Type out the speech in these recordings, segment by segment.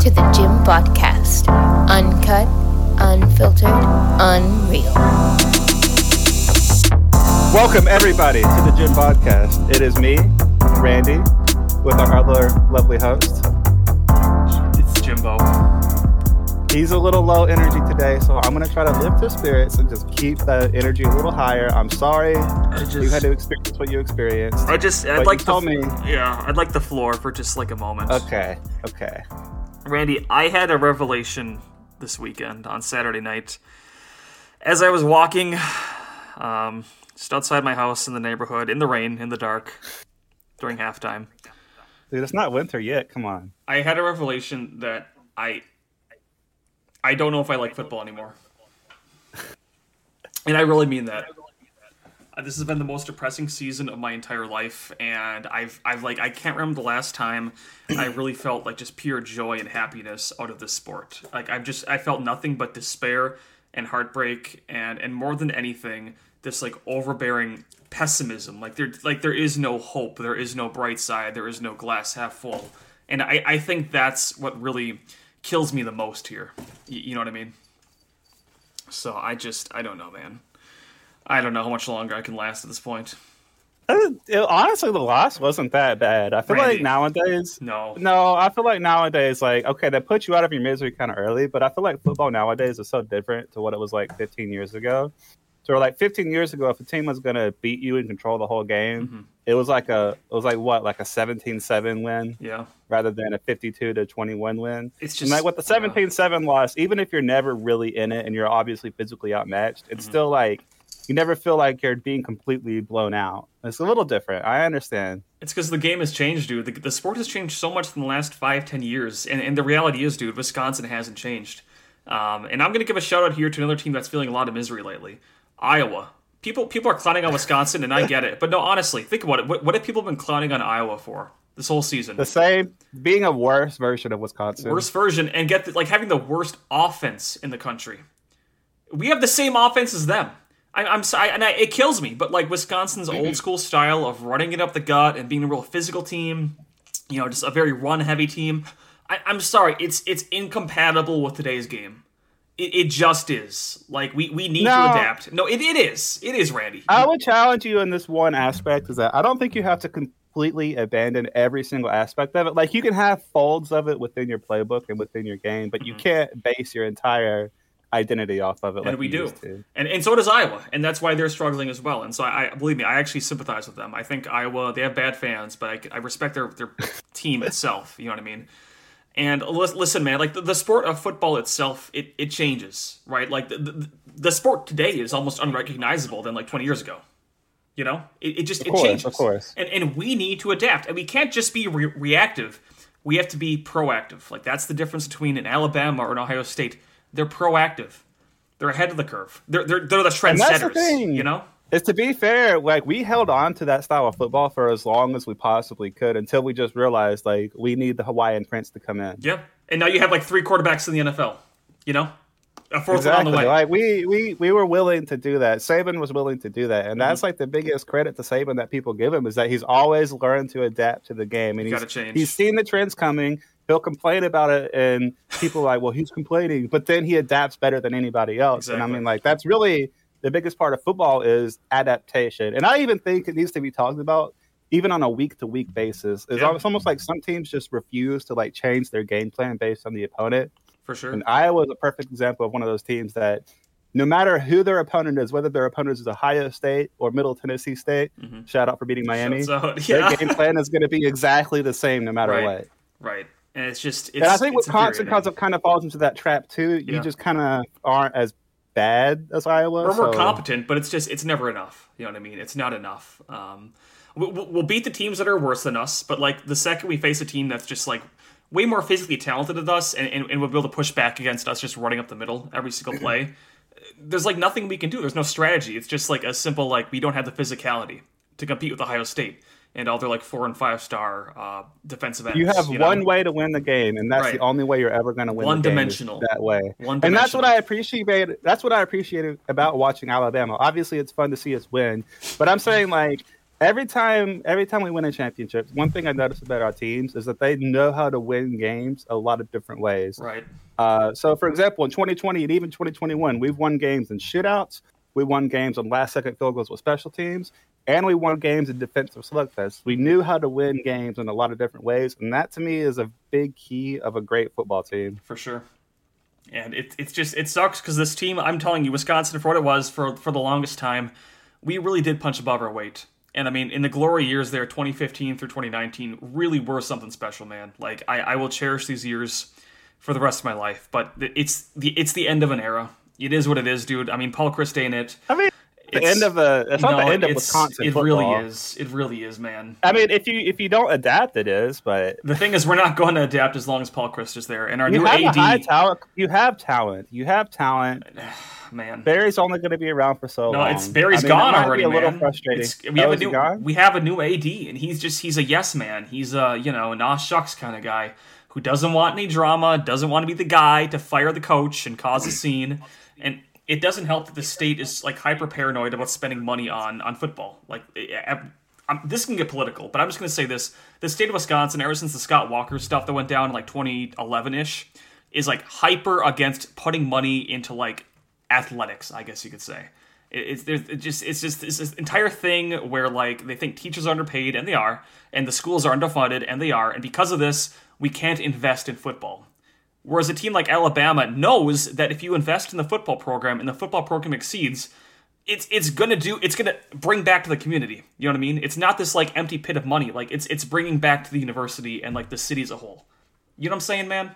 to the Gym Podcast. Uncut, unfiltered, unreal. Welcome, everybody, to the Gym Podcast. It is me, Randy, with our other lovely host. It's Jimbo. He's a little low energy today, so I'm going to try to lift his spirits and just keep the energy a little higher. I'm sorry just, you had to experience what you experienced. I just, I'd like you the, me. Yeah, I'd like the floor for just like a moment. Okay, okay. Randy, I had a revelation this weekend on Saturday night. As I was walking, um, just outside my house in the neighborhood, in the rain, in the dark, during halftime, Dude, it's not winter yet. Come on. I had a revelation that I, I don't know if I like football anymore, and I really mean that. Uh, This has been the most depressing season of my entire life, and I've, I've like, I can't remember the last time I really felt like just pure joy and happiness out of this sport. Like I've just, I felt nothing but despair and heartbreak, and and more than anything, this like overbearing pessimism. Like there, like there is no hope, there is no bright side, there is no glass half full, and I, I think that's what really kills me the most here. Y- you know what I mean? So I just, I don't know, man. I don't know how much longer I can last at this point. Uh, it- honestly, the loss wasn't that bad. I feel Randy. like nowadays, No. no, I feel like nowadays, like, okay, they put you out of your misery kind of early, but I feel like football nowadays is so different to what it was like 15 years ago. So, like 15 years ago, if a team was gonna beat you and control the whole game, Mhm. it was like a, it was like what, like a 17-7 win Yeah. rather than a 52 to 21 win. It's And just like with the 17-7 loss, even if you're never really in it and you're obviously physically outmatched, it's Mhm. still like you never feel like you're being completely blown out. It's a little different. I understand. It's because the game has changed, dude. The, the sport has changed so much in the last five, ten years, and, and the reality is, dude, Wisconsin hasn't changed. Um, and I'm gonna give a shout out here to another team that's feeling a lot of misery lately, Iowa. People people are clowning on Wisconsin, and I get it, but no, honestly, think about it. What, what have people been clowning on Iowa for this whole season? The same being a worse version of Wisconsin. worst version, and get the, like having the worst offense in the country. We have the same offense as them. I, I'm sorry, and I, it kills me. But like Wisconsin's old school style of running it up the gut and being a real physical team, you know, just a very run heavy team. I, I'm sorry, it's it's incompatible with today's game. It, it just is. Like we, we need No. to adapt. No, it, it is. It is, Randy. I would challenge you in this one aspect is that I don't think you have to completely abandon every single aspect of it. Like you can have folds of it within your playbook and within your game, but you Mhm. can't base your entire identity off of it. And like we do. And and so does Iowa, and that's why they're struggling as well. And so I, I believe me, I actually sympathize with them. I think Iowa they have bad fans, but I, I respect their their team itself. You know what I mean? And lis- listen, man, like the, the sport of football itself, it, it changes, right? Like the, the the sport today is almost unrecognizable than like 20 years ago. You know, it, it just Of it course, changes. of course. And and we need to adapt, and we can't just be re- reactive. We have to be proactive. Like that's the difference between an Alabama or an Ohio State. They're proactive. They're ahead of the curve. They're they're, they're the the trendsetters. thing. You know. Is to be fair, like we held on to that style of football for as long as we possibly could until we just realized like we need the Hawaiian Prince to come in. Yeah. And now you have like three quarterbacks in the NFL. You know, a fourth one on the way. Like we we we were willing to do that. Saban was willing to do that, and Mm-hmm. that's like the biggest credit to Saban that people give him is that he's always learned to adapt to the game, and You he's change. he's seen the trends coming. He'll complain about it, and people are like, "Well, he's complaining," but then he adapts better than anybody else. And I mean, like that's really the biggest part of football is adaptation. And I even think it needs to be talked about even on a week to week basis. It's, Yeah. almost like some teams just refuse to like change their game plan based on the opponent. for sure. And Iowa is a perfect example of one of those teams that no matter who their opponent is, whether their opponent is Ohio State or Middle Tennessee State, Mhm. shout out for beating Miami, out. their game plan is going to be exactly the same no matter Right. what. Right. And it's just. It's, and I think it's Wisconsin kind of, kind of falls into that trap too. You Yeah. just kind of aren't as bad as Iowa. We're more competent, but it's just it's never enough. You know what I mean? It's not enough. Um, we- we'll, we'll beat the teams that are worse than us, but like the second we face a team that's just like way more physically talented than us, and, and, and will be able to push back against us just running up the middle every single play. There's like nothing we can do. There's no strategy. It's just like a simple like we don't have the physicality to compete with Ohio State and all their like four and five star uh, defensive ends. You have know? one way to win the game, and that's Right. the only way you're ever going to win. the game One-dimensional. that way. One And that's what I dimensional. appreciate. That's what I appreciated about watching Alabama. Obviously, it's fun to see us win, but I'm saying like every time every time we win a championship, one thing I notice about our teams is that they know how to win games a lot of different ways. Right. Uh, so, for example, in 2020 and even 2021, we've won games in shootouts. We won games on last second field goals with special teams, and we won games in defensive slugfests. We knew how to win games in a lot of different ways, and that to me is a big key of a great football team. For sure. And it, it's just it sucks because this team, I'm telling you, Wisconsin for what it was for for the longest time, we really did punch above our weight. And I mean, in the glory years there, 2015 through 2019, really were something special, man. Like I, I will cherish these years for the rest of my life. But it's the it's the end of an era. It is what it is, dude. I mean, Paul Chryst ain't it. I mean, the end of a it's not no, the end of Wisconsin It football. really is. It really is, man. I mean, if you if you don't adapt, it is. But The thing is, we're not going to adapt as long as Paul Chryst is there, and our you new have AD, talent. You have talent. You have talent. man. Barry's only going to be around for so No, long. No, it's Barry's I mean, gone already, a little man. frustrating. It's- we Oh, have a new we have a new AD, and he's just he's a yes man. He's a you know an aw shucks kind of guy who doesn't want any drama, doesn't want to be the guy to fire the coach and cause a scene, and it doesn't help that the state is like hyper paranoid about spending money on on football. Like. eh, I'm, this can get political, but I'm just going to say this: the state of Wisconsin, ever since the Scott Walker stuff that went down in like 2011 ish, is like hyper against putting money into like athletics. I guess you could say. It's there's it just it's just it's this entire thing where like they think teachers are underpaid and they are, and the schools are underfunded and they are, and because of this, we can't invest in football. Whereas a team like Alabama knows that if you invest in the football program and the football program exceeds, it's it's gonna do it's gonna bring back to the community. You know what I mean? It's not this like empty pit of money. Like it's it's bringing back to the university and like the city as a whole. You know what I'm saying, man?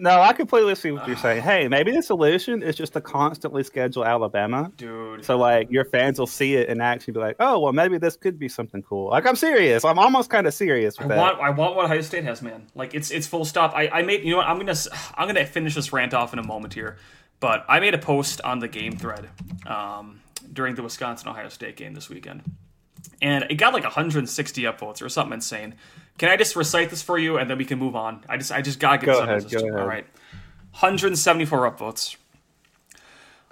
No, I completely see what you're saying. Hey, maybe the solution is just to constantly schedule Alabama. Dude. So like your fans will see it and actually be like, oh well, maybe this could be something cool. Like I'm serious. I'm almost kind of serious I with that. want I want what Ohio State has, man. Like it's it's full stop. I, I made you know what I'm gonna I'm gonna finish this rant off in a moment here, but I made a post on the game thread um, during the Wisconsin Ohio State game this weekend, and it got like 160 upvotes or something insane. Can I just recite this for you and then we can move on? I just I just gotta get Go this ahead, go ahead. All right, 174 upvotes.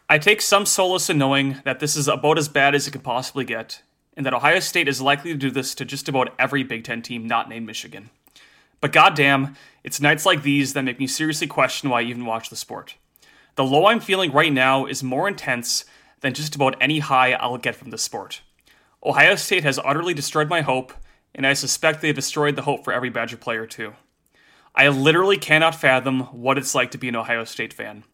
I take some solace in knowing that this is about as bad as it could possibly get, and that Ohio State is likely to do this to just about every Big Ten team not named Michigan. But goddamn, it's nights like these that make me seriously question why I even watch the sport. The low I'm feeling right now is more intense than just about any high I'll get from the sport. Ohio State has utterly destroyed my hope, and I suspect they've destroyed the hope for every Badger player too. I literally cannot fathom what it's like to be an Ohio State fan.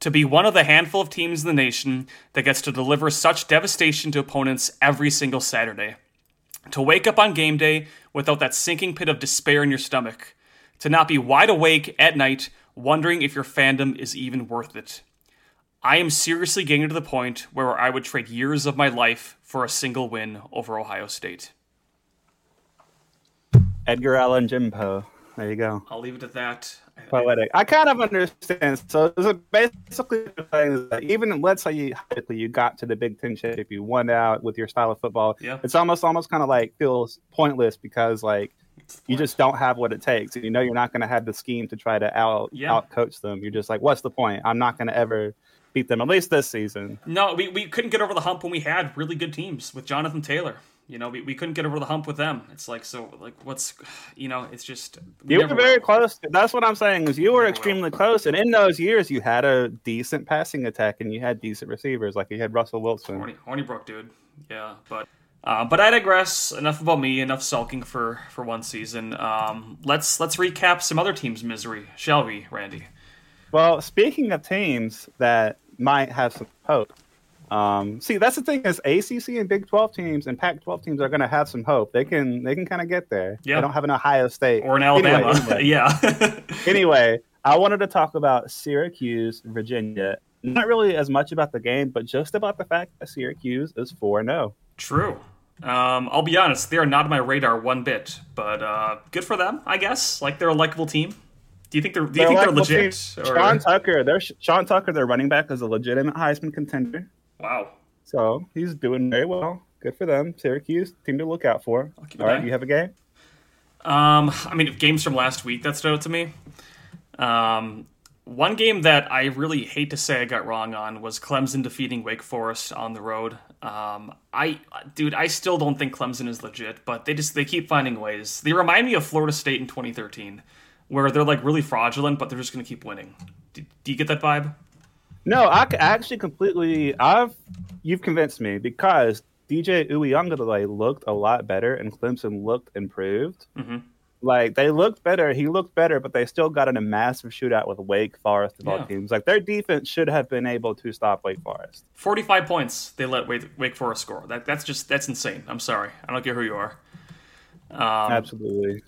To be one of the handful of teams in the nation that gets to deliver such devastation to opponents every single Saturday. To wake up on game day without that sinking pit of despair in your stomach. To not be wide awake at night wondering if your fandom is even worth it. I am seriously getting to the point where I would trade years of my life for a single win over Ohio State. Edgar Allan Jimpo. There you go. I'll leave it at that. Poetic. I kind of understand. So, so basically, the thing is that even let's say you you got to the Big Ten championship, you won out with your style of football. Yeah. It's almost almost kind of like feels pointless because like you just don't have what it takes, and you know you're not going to have the scheme to try to out Yeah. out coach them. You're just like, what's the point? I'm not going to ever beat them at least this season. No, we, we couldn't get over the hump when we had really good teams with Jonathan Taylor. You know, we, we couldn't get over the hump with them. It's like so like what's you know, it's just we You were very will. close. That's what I'm saying. Is you were Never will. extremely close, and in those years, you had a decent passing attack, and you had decent receivers. Like you had Russell Wilson. Horny, Hornibrook, dude. Yeah, but uh, but I digress. Enough about me. Enough sulking for for one season. Um, let's let's recap some other teams' misery, shall we, Randy? Well, speaking of teams that might have some hope, um, see that's the thing is ACC and Big Twelve teams and Pac twelve teams are going to have some hope. They can they can kind of get there. Yeah. They don't have an Ohio State Or an Anyway, Alabama? anyway. yeah. anyway, I wanted to talk about Syracuse, Virginia. Not really as much about the game, but just about the fact that Syracuse is four oh. zero. True. Um, I'll be honest, they are not on my radar one bit, but uh, good for them, I guess. Like they're a likable team. Do you think they're? Do you think they're legit? or- Sean Tucker, their Sean Tucker, their running back, is a legitimate Heisman contender. Wow. So he's doing very well. Good for them. Syracuse, team to look out for. All right, eye. you have a game? Um, I mean, games from last week that stood out to me. Um, one game that I really hate to say I got wrong on was Clemson defeating Wake Forest on the road. Um, I, dude, I still don't think Clemson is legit, but they just they keep finding ways. They remind me of Florida State in 2013, where they're like really fraudulent, but they're just gonna keep winning. Do, do you get that vibe? No, I actually completely. I've you've convinced me because DJ Uiagalelei looked a lot better and Clemson looked improved. Mm-hmm. Like they looked better, he looked better, but they still got in a massive shootout with Wake Forest of Yeah. all teams. Like their defense should have been able to stop Wake Forest. 45 points they let Wake, Wake Forest score. That that's just that's insane. I'm sorry. I don't care who you are. Um, Absolutely.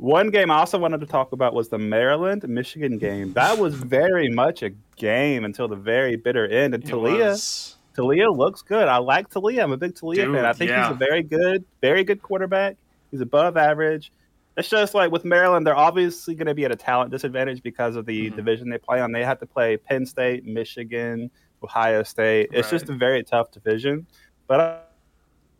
One game I also wanted to talk about was the Maryland Michigan game. That was very much a game until the very bitter end. And it Taulia, was- Taulia looks good. I like Taulia. I'm a big Taulia Dude, fan. I think yeah. he's a very good, very good quarterback. He's above average. It's just like with Maryland, they're obviously going to be at a talent disadvantage because of the Mhm. division they play on. They have to play Penn State, Michigan, Ohio State. It's just a very tough division. But uh,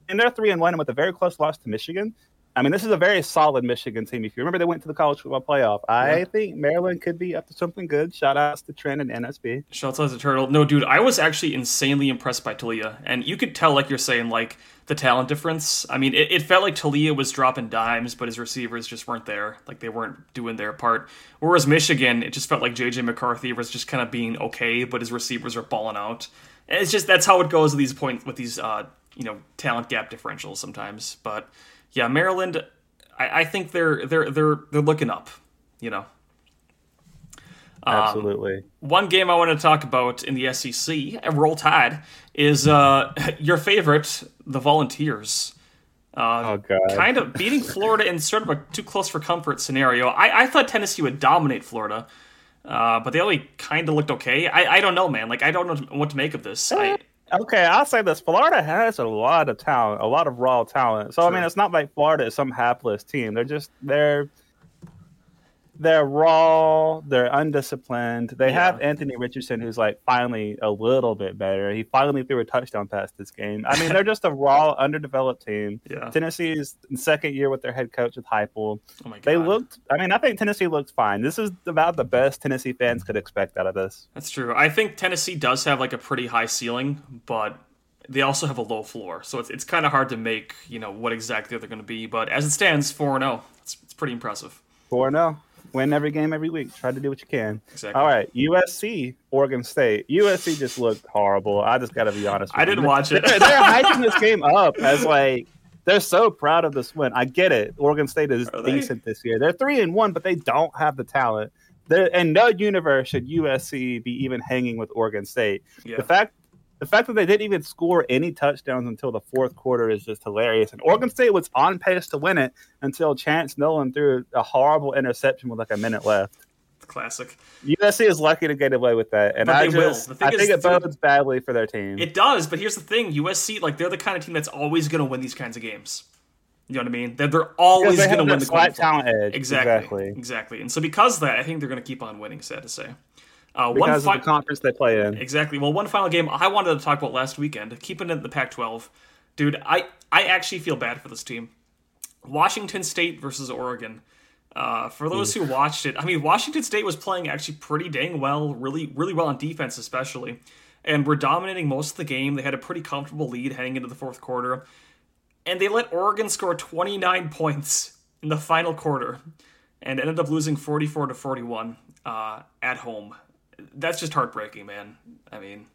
and they're three and one, and with a very close loss to Michigan. I mean, this is a very solid Michigan team. If you remember, they went to the college football playoff. I Yeah. think Maryland could be up to something good. Shout outs to Trent and NSB. Shouts out to Turtle. No, dude, I was actually insanely impressed by Taulia, and you could tell, like you're saying, like the talent difference. I mean, it, it felt like Taulia was dropping dimes, but his receivers just weren't there. Like they weren't doing their part. Whereas Michigan, it just felt like JJ McCarthy was just kind of being okay, but his receivers are balling out. And it's just that's how it goes with these points with these uh, you know talent gap differentials sometimes. But yeah, Maryland, I, I think they're they're they're they're looking up. You know. Um, Absolutely. One game I want to talk about in the SEC, Roll Tide, is uh, your favorite, the Volunteers. Uh, oh god. kind of beating Florida in sort of a too close for comfort scenario. I, I thought Tennessee would dominate Florida, uh, but they only kind of looked okay. I, I don't know, man. Like I don't know what to make of this. I, Okay, I'll say this: Florida has a lot of talent, a lot of raw talent. So I mean, it's not like Florida is some hapless team. They're just they're they're raw. They're undisciplined. They Yeah. have Anthony Richardson, who's like finally a little bit better. He finally threw a touchdown pass this game. I mean, they're just a raw, underdeveloped team. yeah. Tennessee is in second year with their head coach with Heupel. Oh my god. They looked. I mean, I think Tennessee looked fine. This is about the best Tennessee fans could expect out of this. That's true. I think Tennessee does have like a pretty high ceiling, but they also have a low floor. So it's, it's kind of hard to make, you know, what exactly they're going to be. But as it stands, 4 and 0. It's, it's pretty impressive. Four zero. Win every game every week. Try to do what you can. Exactly. All right, USC, Oregon State. USC just looked horrible. I just got to be honest. With I didn't watch it. They're, they're hyping this game up as like they're so proud of this win. I get it. Oregon State is Are they? decent this year. They're three and one, but they don't have the talent. They're, in no universe should USC be even hanging with Oregon State. Yeah. The fact the fact that they didn't even score any touchdowns until the fourth quarter is just hilarious. And Oregon State was on pace to win it until Chance Nolan threw a horrible interception with like a minute left. Classic. USC is lucky to get away with that, and But I they will. just The I is, think it bodes badly for their team. It does, but here's the thing: USC, like, they're the kind of team that's always going to win these kinds of games. You know what I mean? They're, they're always they going to win the slight talent edge. Exactly, exactly. exactly. And so because of that, I think they're going to keep on winning. Sad to say. Uh, one Because fi- of the conference they play in. Exactly. Well, one final game I wanted to talk about last weekend, keeping it in the Pac-12. Dude, I I actually feel bad for this team. Washington State versus Oregon. Uh, for those who watched it, I mean, Washington State was playing actually pretty dang well, really, really well on defense, especially, and were dominating most of the game. They had a pretty comfortable lead heading into the fourth quarter, and they let Oregon score 29 points in the final quarter, and ended up losing 44 to 41 uh, at home. That's just heartbreaking, man. I mean,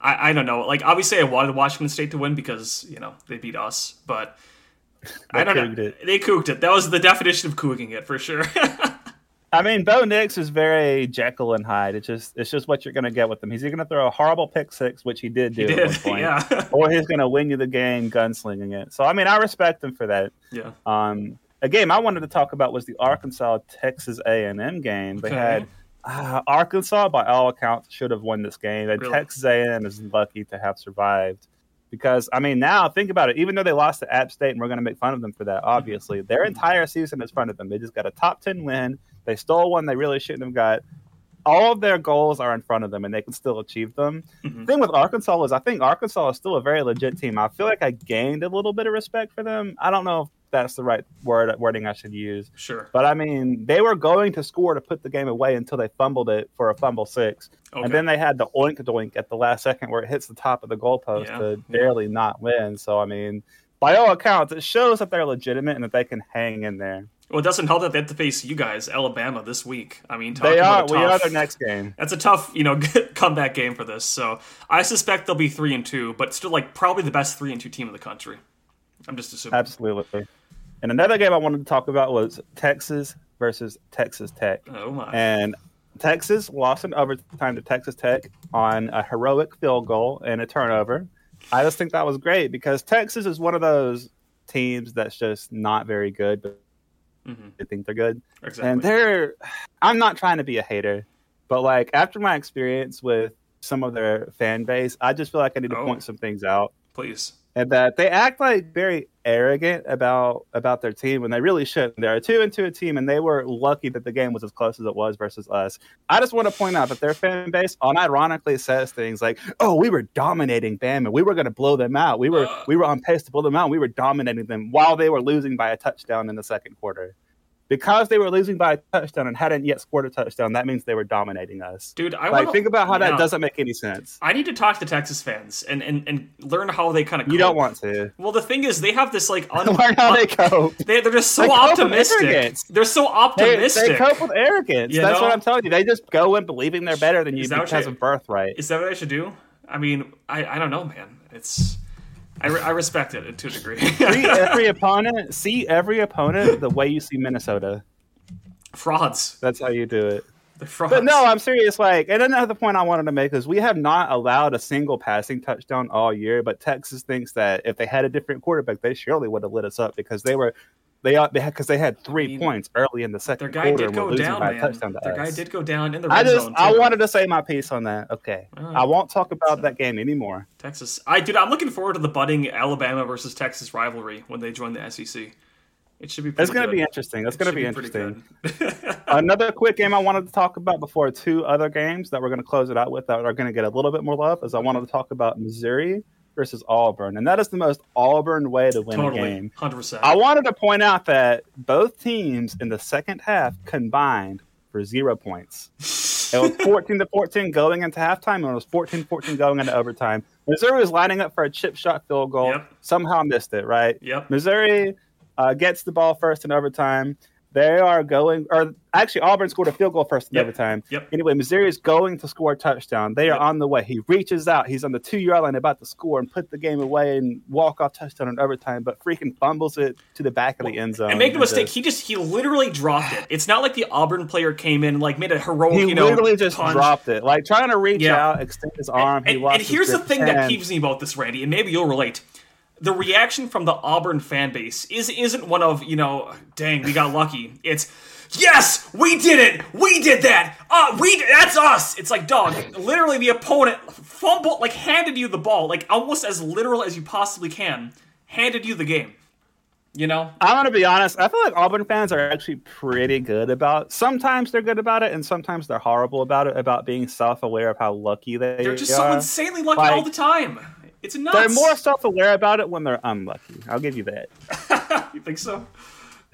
I, I don't know. Like, obviously, I wanted Washington State to win because you know they beat us, but I don't know. it. They cooked it. That was the definition of cooking it for sure. I mean, Bo Nix is very Jekyll and Hyde. It's just it's just what you're going to get with him. He's either going to throw a horrible pick six, which he did do he at one point, yeah, or he's going to win you the game gunslinging it. So I mean, I respect him for that. yeah. Um, a game I wanted to talk about was the Arkansas Texas A&M game. They Okay. had uh, Arkansas, by all accounts, should have won this game. And Really? Texas A&M is lucky to have survived because I mean, now think about it. Even though they lost to App State, and we're going to make fun of them for that, obviously, their entire season is front of them. They just got a top ten win. They stole one they really shouldn't have got. All of their goals are in front of them, and they can still achieve them. Mhm. The thing with Arkansas is, I think Arkansas is still a very legit team. I feel like I gained a little bit of respect for them. I don't know if that's the right word wording I should use. Sure. But I mean, they were going to score to put the game away until they fumbled it for a fumble six, Okay. and then they had the oink doink at the last second where it hits the top of the goalpost Yeah, to yeah. barely not win. So I mean, by all accounts, it shows that they're legitimate and that they can hang in there. well, it doesn't help that they have to face you guys, Alabama, this week. I mean, They are. a We are their next game. That's a tough, you know, comeback game for this. So I suspect they'll be three and two, but still, like probably the best three and two team in the country. I'm just assuming. Absolutely. And another game I wanted to talk about was Texas versus Texas Tech. Oh my! And Texas lost in overtime to Texas Tech on a heroic field goal and a turnover. I just think that was great because Texas is one of those teams that's just not very good, but Mhm. they think they're good. exactly. And they're, I'm not trying to be a hater, but like after my experience with some of their fan base, I just feel like I need to Oh. point some things out Please. And that they act like very arrogant about about their team when they really shouldn't. They're a two and two team, and they were lucky that the game was as close as it was versus us. I just want to point out that their fan base unironically says things like, "Oh, we were dominating Bama. We were going to blow them out. We were we were on pace to blow them out. We were dominating them while they were losing by a touchdown in the second quarter." Because they were losing by a touchdown and hadn't yet scored a touchdown, that means they were dominating us. Dude, I like, wanna, think about how that doesn't make any sense. I need to talk to Texas fans and and, and learn how they kind of. You don't want to. Well, the thing is, they have this like un- Learn how they cope. they they're just so They optimistic. They're so optimistic. they cope with arrogance. You That's know? what I'm telling you. They just go in believing they're better than you because you- of birthright. Is that what I should do? I mean, I I don't know, man. It's I, re- I respect it to a degree. see every opponent. See every opponent the way you see Minnesota. frauds. That's how you do it. They're frauds. But no, I'm serious. Like, and another point I wanted to make is we have not allowed a single passing touchdown all year. But Texas thinks that if they had a different quarterback, they surely would have lit us up because they were. They are because they had three I mean, points early in the second their guy quarter did go down, by man. Their guy did go down in the I red just zone. I too. wanted to say my piece on that. Okay, right. I uh, won't talk about that game anymore. Texas. I dude, I'm looking forward to the budding Alabama versus Texas rivalry when they join the SEC. It should be. Pretty It's going to be interesting. It's It going to should be interesting. Another quick game I wanted to talk about before two other games that we're going to close it out with that are going to get a little bit more love is I wanted to talk about Missouri versus Auburn, and that is the most Auburn way to win a game. hundred percent. I wanted to point out that both teams in the second half combined for zero points. It was 14 to 14 going into halftime, and it was 14 14 going into overtime. Missouri was lining up for a chip shot field goal, Yep. somehow missed it, right? Yep. Missouri uh, gets the ball first in overtime. They are going, or actually, Auburn scored a field goal first in Yep. overtime. Yep. Anyway, Missouri is going to score a touchdown. They are Yep. on the way. He reaches out. He's on the two yard line about to score and put the game away and walk off touchdown in overtime, but freaking fumbles it to the back of the end zone. And make no mistake, he just he literally dropped it. It's not like the Auburn player came in and like made a heroic, he you know, literally just punch. dropped it, like trying to reach Yeah. out, extend his arm. And, and, and here's the thing that peeves me about this, Randy, and maybe you'll relate. The reaction from the Auburn fan base is isn't one of you know, dang, we got lucky. It's yes, we did it, we did that. Uh, we that's us. It's like dog. Literally, the opponent fumbled, like handed you the ball, like almost as literal as you possibly can, handed you the game. You know, I'm gonna be honest. I feel like Auburn fans are actually pretty good about. Sometimes they're good about it, and sometimes they're horrible about it. About being self-aware of how lucky they are. they're just so insanely lucky Like- all the time. It's nuts. They're more self-aware about it when they're unlucky. I'll give you that. you think so?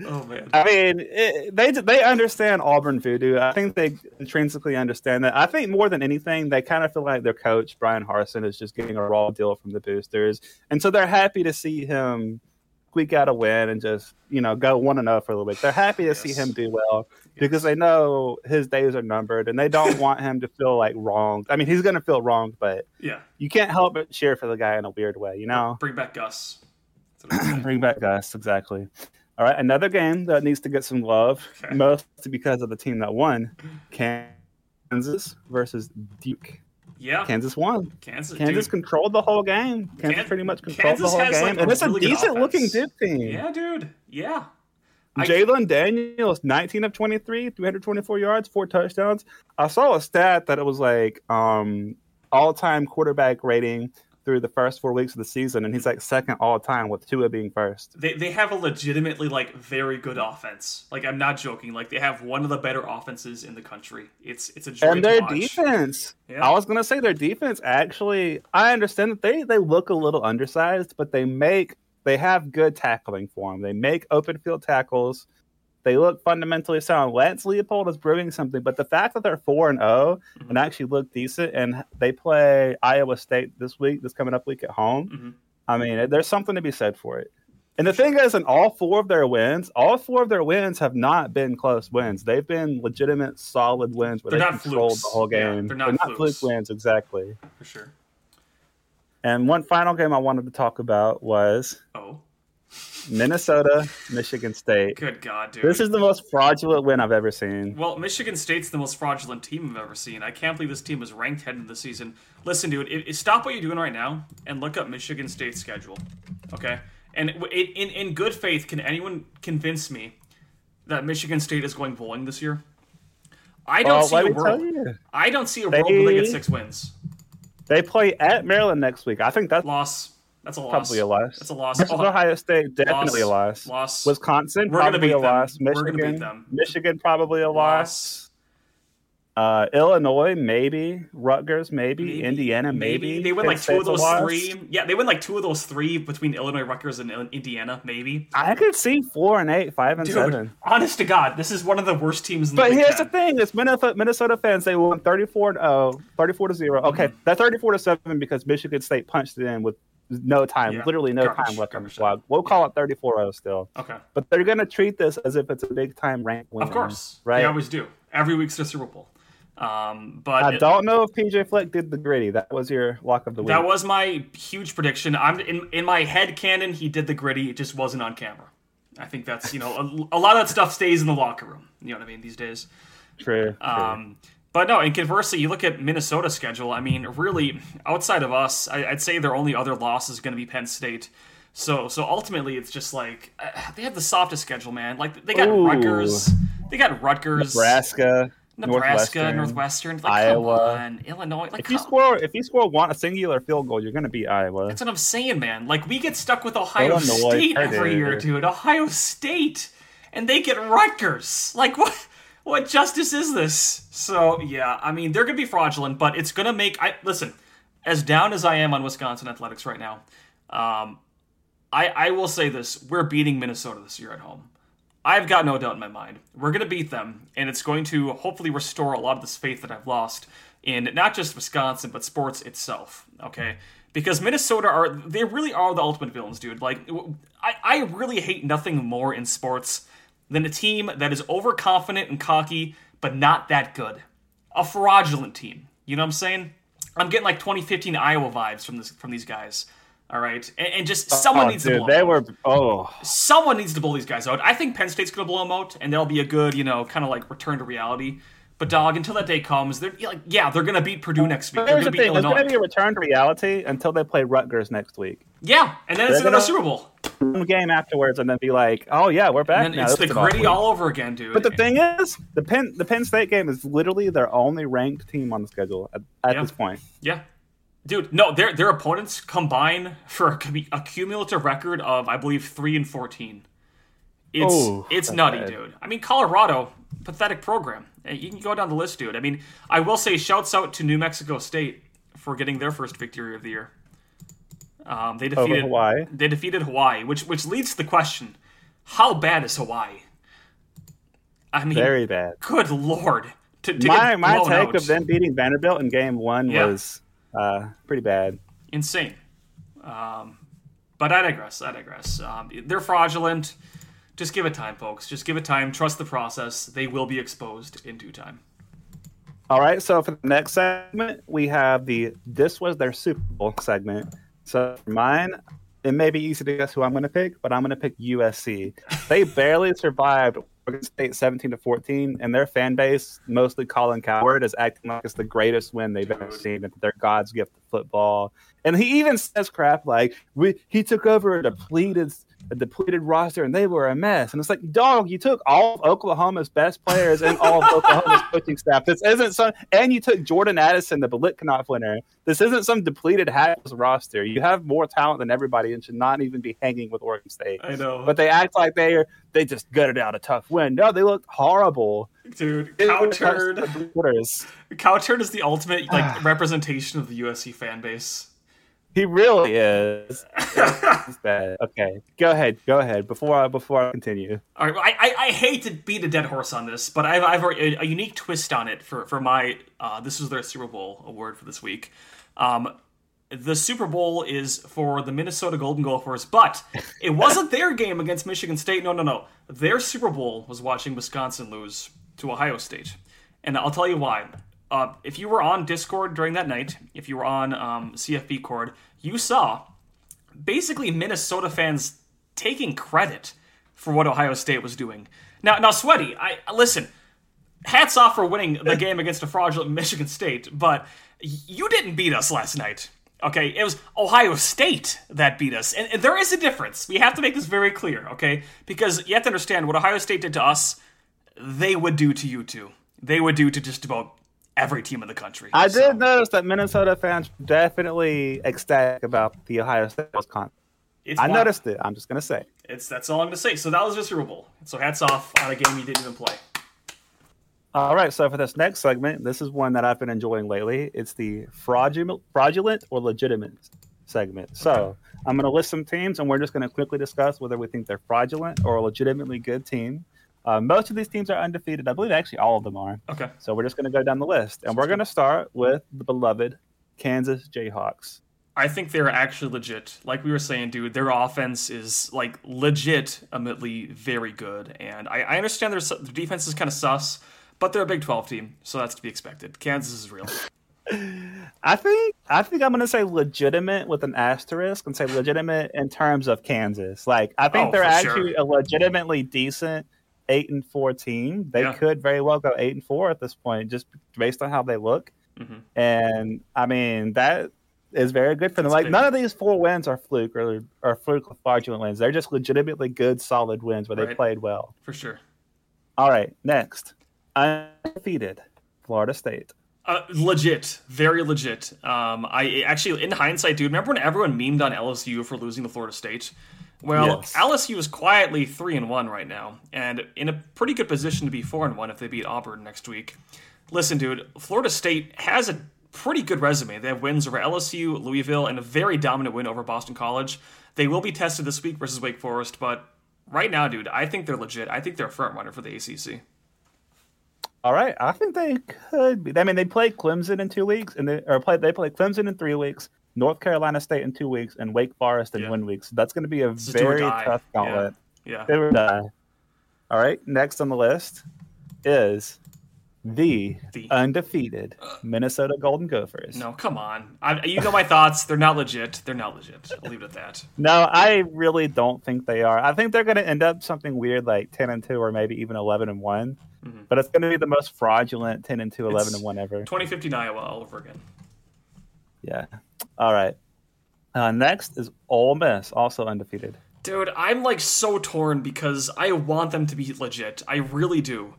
Oh man. I mean, it, they they understand Auburn voodoo. I think they intrinsically understand that. I think more than anything, they kind of feel like their coach Bryan Harsin is just getting a raw deal from the boosters, and so they're happy to see him squeak out a win and just you know go one and zero for a little bit. They're happy to see him do well because they know his days are numbered, and they don't want him to feel like wronged. I mean, he's going to feel wronged, but Yeah. you can't help but cheer for the guy in a weird way, you know. Bring back Gus. That's what I'm saying. Bring back Gus, exactly. All right, another game that needs to get some love, Okay. mostly because of the team that won. Kansas versus Duke. Yeah. Kansas won. Kansas. Kansas dude. controlled the whole game. Kansas Kan- pretty much controlled Kansas the whole game, like, and it's a really good decent looking team. Yeah, dude. Yeah. Jalon Daniels, 19 of 23, 324 yards, four touchdowns. I saw a stat that it was like um, all time quarterback rating through the first four weeks of the season, and he's like second all time with Tua being first. They, they have a legitimately like very good offense. Like I'm not joking. Like they have one of the better offenses in the country. It's it's a joy And their defense, Yeah. I was gonna say their defense actually. I understand that they they look a little undersized, but they make they have good tackling for them. They make open field tackles. They look fundamentally sound. Lance Leipold is brewing something, but the fact that they're four and zero Mhm. and actually look decent, and they play Iowa State this week, this coming up week at home. Mhm. I mean, there's something to be said for it. And the thing is, in all four of their wins, all four of their wins have not been close wins. They've been legitimate, solid wins where They're they not controlled flukes. the whole Yeah, game. they're not fluke wins, exactly. for sure. And one final game I wanted to talk about was Oh, Minnesota, Michigan State. good God, dude. This is the most fraudulent win I've ever seen. Well, Michigan State's the most fraudulent team I've ever seen. I can't believe this team was ranked heading into the season. Listen, dude, i- i- stop what you're doing right now and look up Michigan State's schedule, okay? And w- i- in in good faith, can anyone convince me that Michigan State is going bowling this year? I don't Well, see a world. I don't see a world where they get six wins. they play at Maryland next week. I think that's Loss. That's a loss. probably a loss. That's a loss. Versus Oh, Ohio State, definitely loss. a loss. Loss. Wisconsin, We're gonna probably beat a them. loss. We're gonna Michigan, beat them. Michigan, probably a loss. Uh, Illinois, maybe. Rutgers, maybe. Indiana, maybe. They win Penn like two of those three. Yeah, they win like two of those three between Illinois, Rutgers, and Indiana, maybe. I could see four and eight, five and Dude, seven. honest to God, this is one of the worst teams in the But here's Ten. the thing: it's Minnesota, Minnesota fans. They won 34 to oh, 34 to 0 Okay, Mm-hmm. that's 34 to seven because Michigan State punched it in with no time, Yeah, literally no garbage, time left on the clock. We'll call it 34-0 still. Okay, But they're going to treat this as if it's a big time rank win. of course, right? They always do. Every week's the Super Bowl. Um, but I it- don't know if PJ Fleck did the griddy. That was your lock of the week. that was my huge prediction. I'm in in my head canon. He did the griddy. It just wasn't on camera. I think that's you know a, a lot of that stuff stays in the locker room. You know what I mean these days. true. true. But no, and conversely, you look at Minnesota's schedule. I mean, really, outside of us, I, I'd say their only other loss is going to be Penn State. So, so ultimately, it's just like uh, they have the softest schedule, man. Like they got Ooh. Rutgers, they got Rutgers, Nebraska, Nebraska, Northwestern, Northwestern, like, Iowa. on, Illinois. Like, If you come- score, if you score one a singular field goal, you're going to beat Iowa. that's what I'm saying, man. Like we get stuck with Ohio State every year, dude. Ohio State, and they get Rutgers. Like what? What justice is this? So yeah, I mean they're gonna be fraudulent, but it's gonna make. I listen. As down as I am on Wisconsin athletics right now, um, I I will say this: we're beating Minnesota this year at home. I've got no doubt in my mind. We're to beat them, and it's going to hopefully restore a lot of this faith that I've lost in not just Wisconsin, but sports itself. Okay? Because Minnesota are, they really are the ultimate villains, dude. Like, I, I really hate nothing more in sports than a team that is overconfident and cocky, but not that good. A fraudulent team. You know what I'm saying? I'm getting like 2015 Iowa vibes from this from these guys. All right, and, and just oh, someone Oh, needs to dude, blow they them were out oh someone needs to blow these guys out. I think Penn State's gonna blow them out, and there'll be a good, you know, kind of like return to reality. But dog, until that day comes, they're like, yeah, they're gonna beat Purdue next week. They're gonna the beat thing: it's Illinois. going to be a return to reality until they play Rutgers next week. yeah, and then it's They're another gonna- Super Bowl, game afterwards, and then be like, "Oh yeah, we're back and now." it's This the is an off griddy all over again, dude. But the thing is, the Penn the Penn State game is literally their only ranked team on the schedule at, at Yeah. this point. yeah, dude, no, their their opponents combine for a, a cumulative record of I believe three and fourteen. It's Oh, it's nutty, bad. dude. I mean, Colorado, pathetic program. Uh, You can go down the list, dude. I mean, I will say, shouts out to New Mexico State for getting their first victory of the year. Um, they Over defeated Hawaii. They defeated Hawaii, which which leads to the question: How bad is Hawaii? I mean, Very bad. good lord. To, to My my take out. of them beating Vanderbilt in game one Yeah. was uh, pretty bad. insane. Um, but I digress. I digress. Um, they're fraudulent. Just give it time, folks. Just give it time. Trust the process. They will be exposed in due time. All right, so for the next segment, we have the "This was their Super Bowl" segment. So for mine, it may be easy to guess who I'm going to pick, but I'm going to pick USC. They barely survived Oregon State 17 to 14, and their fan base, mostly Colin Cowherd, is acting like it's the greatest win they've ever seen. and Their God's gift to football, and he even says crap like, "We he took over a depleted." A depleted roster, and they were a mess. And it's like, dog, you took all of Oklahoma's best players and all of Oklahoma's coaching staff. This isn't some, and you took Jordan Addison, the Biletnikoff winner. This isn't some depleted hapless roster. You have more talent than everybody, and should not even be hanging with Oregon State. I know. But they act like they are, they just gutted out a tough win. No, they looked horrible. Dude, cow turd. Cow turd is the ultimate like ah. representation of the USC fan base. He really is. Okay, go ahead. Go ahead. Before I before I continue. All right, I, I, I hate to beat a dead horse on this, but I've, I've a, a unique twist on it for for my uh, this is their Super Bowl award for this week. Um, the Super Bowl is for the Minnesota Golden Gophers, but it wasn't their game against Michigan State. No, no, no. Their Super Bowl was watching Wisconsin lose to Ohio State, and I'll tell you why. Uh, if you were on Discord during that night, if you were on um, CFB Cord, you saw basically Minnesota fans taking credit for what Ohio State was doing. Now, now, sweaty. I listen. Hats off for winning the game against a fraudulent Michigan State, but you didn't beat us last night. Okay, it was Ohio State that beat us, and, and there is a difference. We have to make this very clear, okay? Because you have to understand what Ohio State did to us, they would do to you too. They would do to just about every team in the country. I So- did notice that Minnesota fans definitely ecstatic about the Ohio State Wisconsin. It's I wild. noticed it. I'm just gonna say. It's that's all I'm gonna say. So that was your Super Bowl. So hats off on a game you didn't even play. All right, so for this next segment, this is one that I've been enjoying lately. It's the fraudulent, fraudulent or legitimate segment. So I'm going to list some teams, and we're just going to quickly discuss whether we think they're fraudulent or a legitimately good team. Uh, most of these teams are undefeated. I believe actually all of them are. Okay. So we're just going to go down the list, and we're going to start with the beloved Kansas Jayhawks. I think they're actually legit. Like we were saying, dude, their offense is like legitimately very good, and I, I understand their, their defense is kind of sus, but they're a Big 12 team, so that's to be expected. Kansas is real. I think I think I'm going to say legitimate with an asterisk and say legitimate in terms of Kansas. Like I think Oh, they're for sure. actually a legitimately decent eight and four team. They Yeah. could very well go eight and four at this point, just based on how they look. Mhm. And I mean that is very good for them. That's like big. none of these four wins are fluke or or fluke or fraudulent wins. They're just legitimately good, solid wins where they Right. played well. For sure. All right, next undefeated Florida State. Uh, legit, very legit. Um, I actually, in hindsight, dude, remember when everyone memed on LSU for losing to Florida State? Well, Yes. LSU is quietly three and one right now, and in a pretty good position to be four and one if they beat Auburn next week. Listen, dude, Florida State has a pretty good resume. They have wins over LSU, Louisville, and a very dominant win over Boston College. They will be tested this week versus Wake Forest, but right now, dude, I think they're legit. I think they're a front runner for the ACC. All right, I think they could be. I mean, they played Clemson in two weeks, and they or played they played Clemson in three weeks, North Carolina State in two weeks, and Wake Forest in Yeah. one week. So that's going to be a or very tough gauntlet. Yeah. They would die. All right, next on the list is the, The- undefeated Minnesota Golden Gophers. No, come on. I, you know my thoughts. They're not legit. They're not legit. I'll leave it at that. No, I really don't think they are. I think they're going to end up something weird like 10 and 2 or maybe even 11 and one Mhm. But it's going to be the most fraudulent 10 and 2, 11 It's- and 1 ever. 2015 Iowa all over again. Yeah. All right. Uh, next is Ole Miss, also undefeated. Dude, I'm like so torn because I want them to be legit. I really do.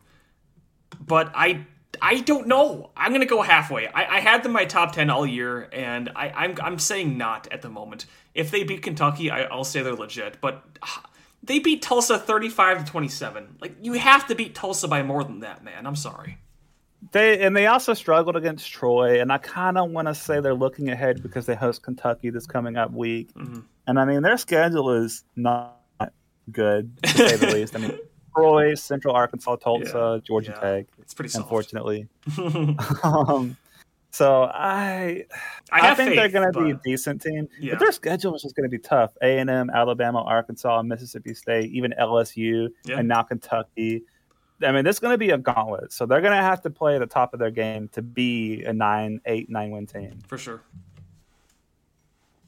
But I I don't know. I'm gonna go halfway. I, I had them my top ten all year, and I, I'm I'm saying not at the moment. If they beat Kentucky, I, I'll say they're legit. But ah, they beat Tulsa 35 to 27. Like you have to beat Tulsa by more than that, man. I'm sorry. They and they also struggled against Troy, and I kind of want to say they're looking ahead because they host Kentucky this coming up week. Mm-hmm. And I mean, their schedule is not good to say the least. I mean, Troy, Central Arkansas, Tulsa, Georgia Yeah. Tech. It's pretty soft. Unfortunately, um, so I I I, think they're going to be a decent team, Yeah. but their schedule is just going to be tough. A and M, Alabama, Arkansas, Mississippi State, even LSU, Yeah. and now Kentucky. I mean, this is going to be a gauntlet. So they're going to have to play at the top of their game to be a nine, eight, nine win team. For sure.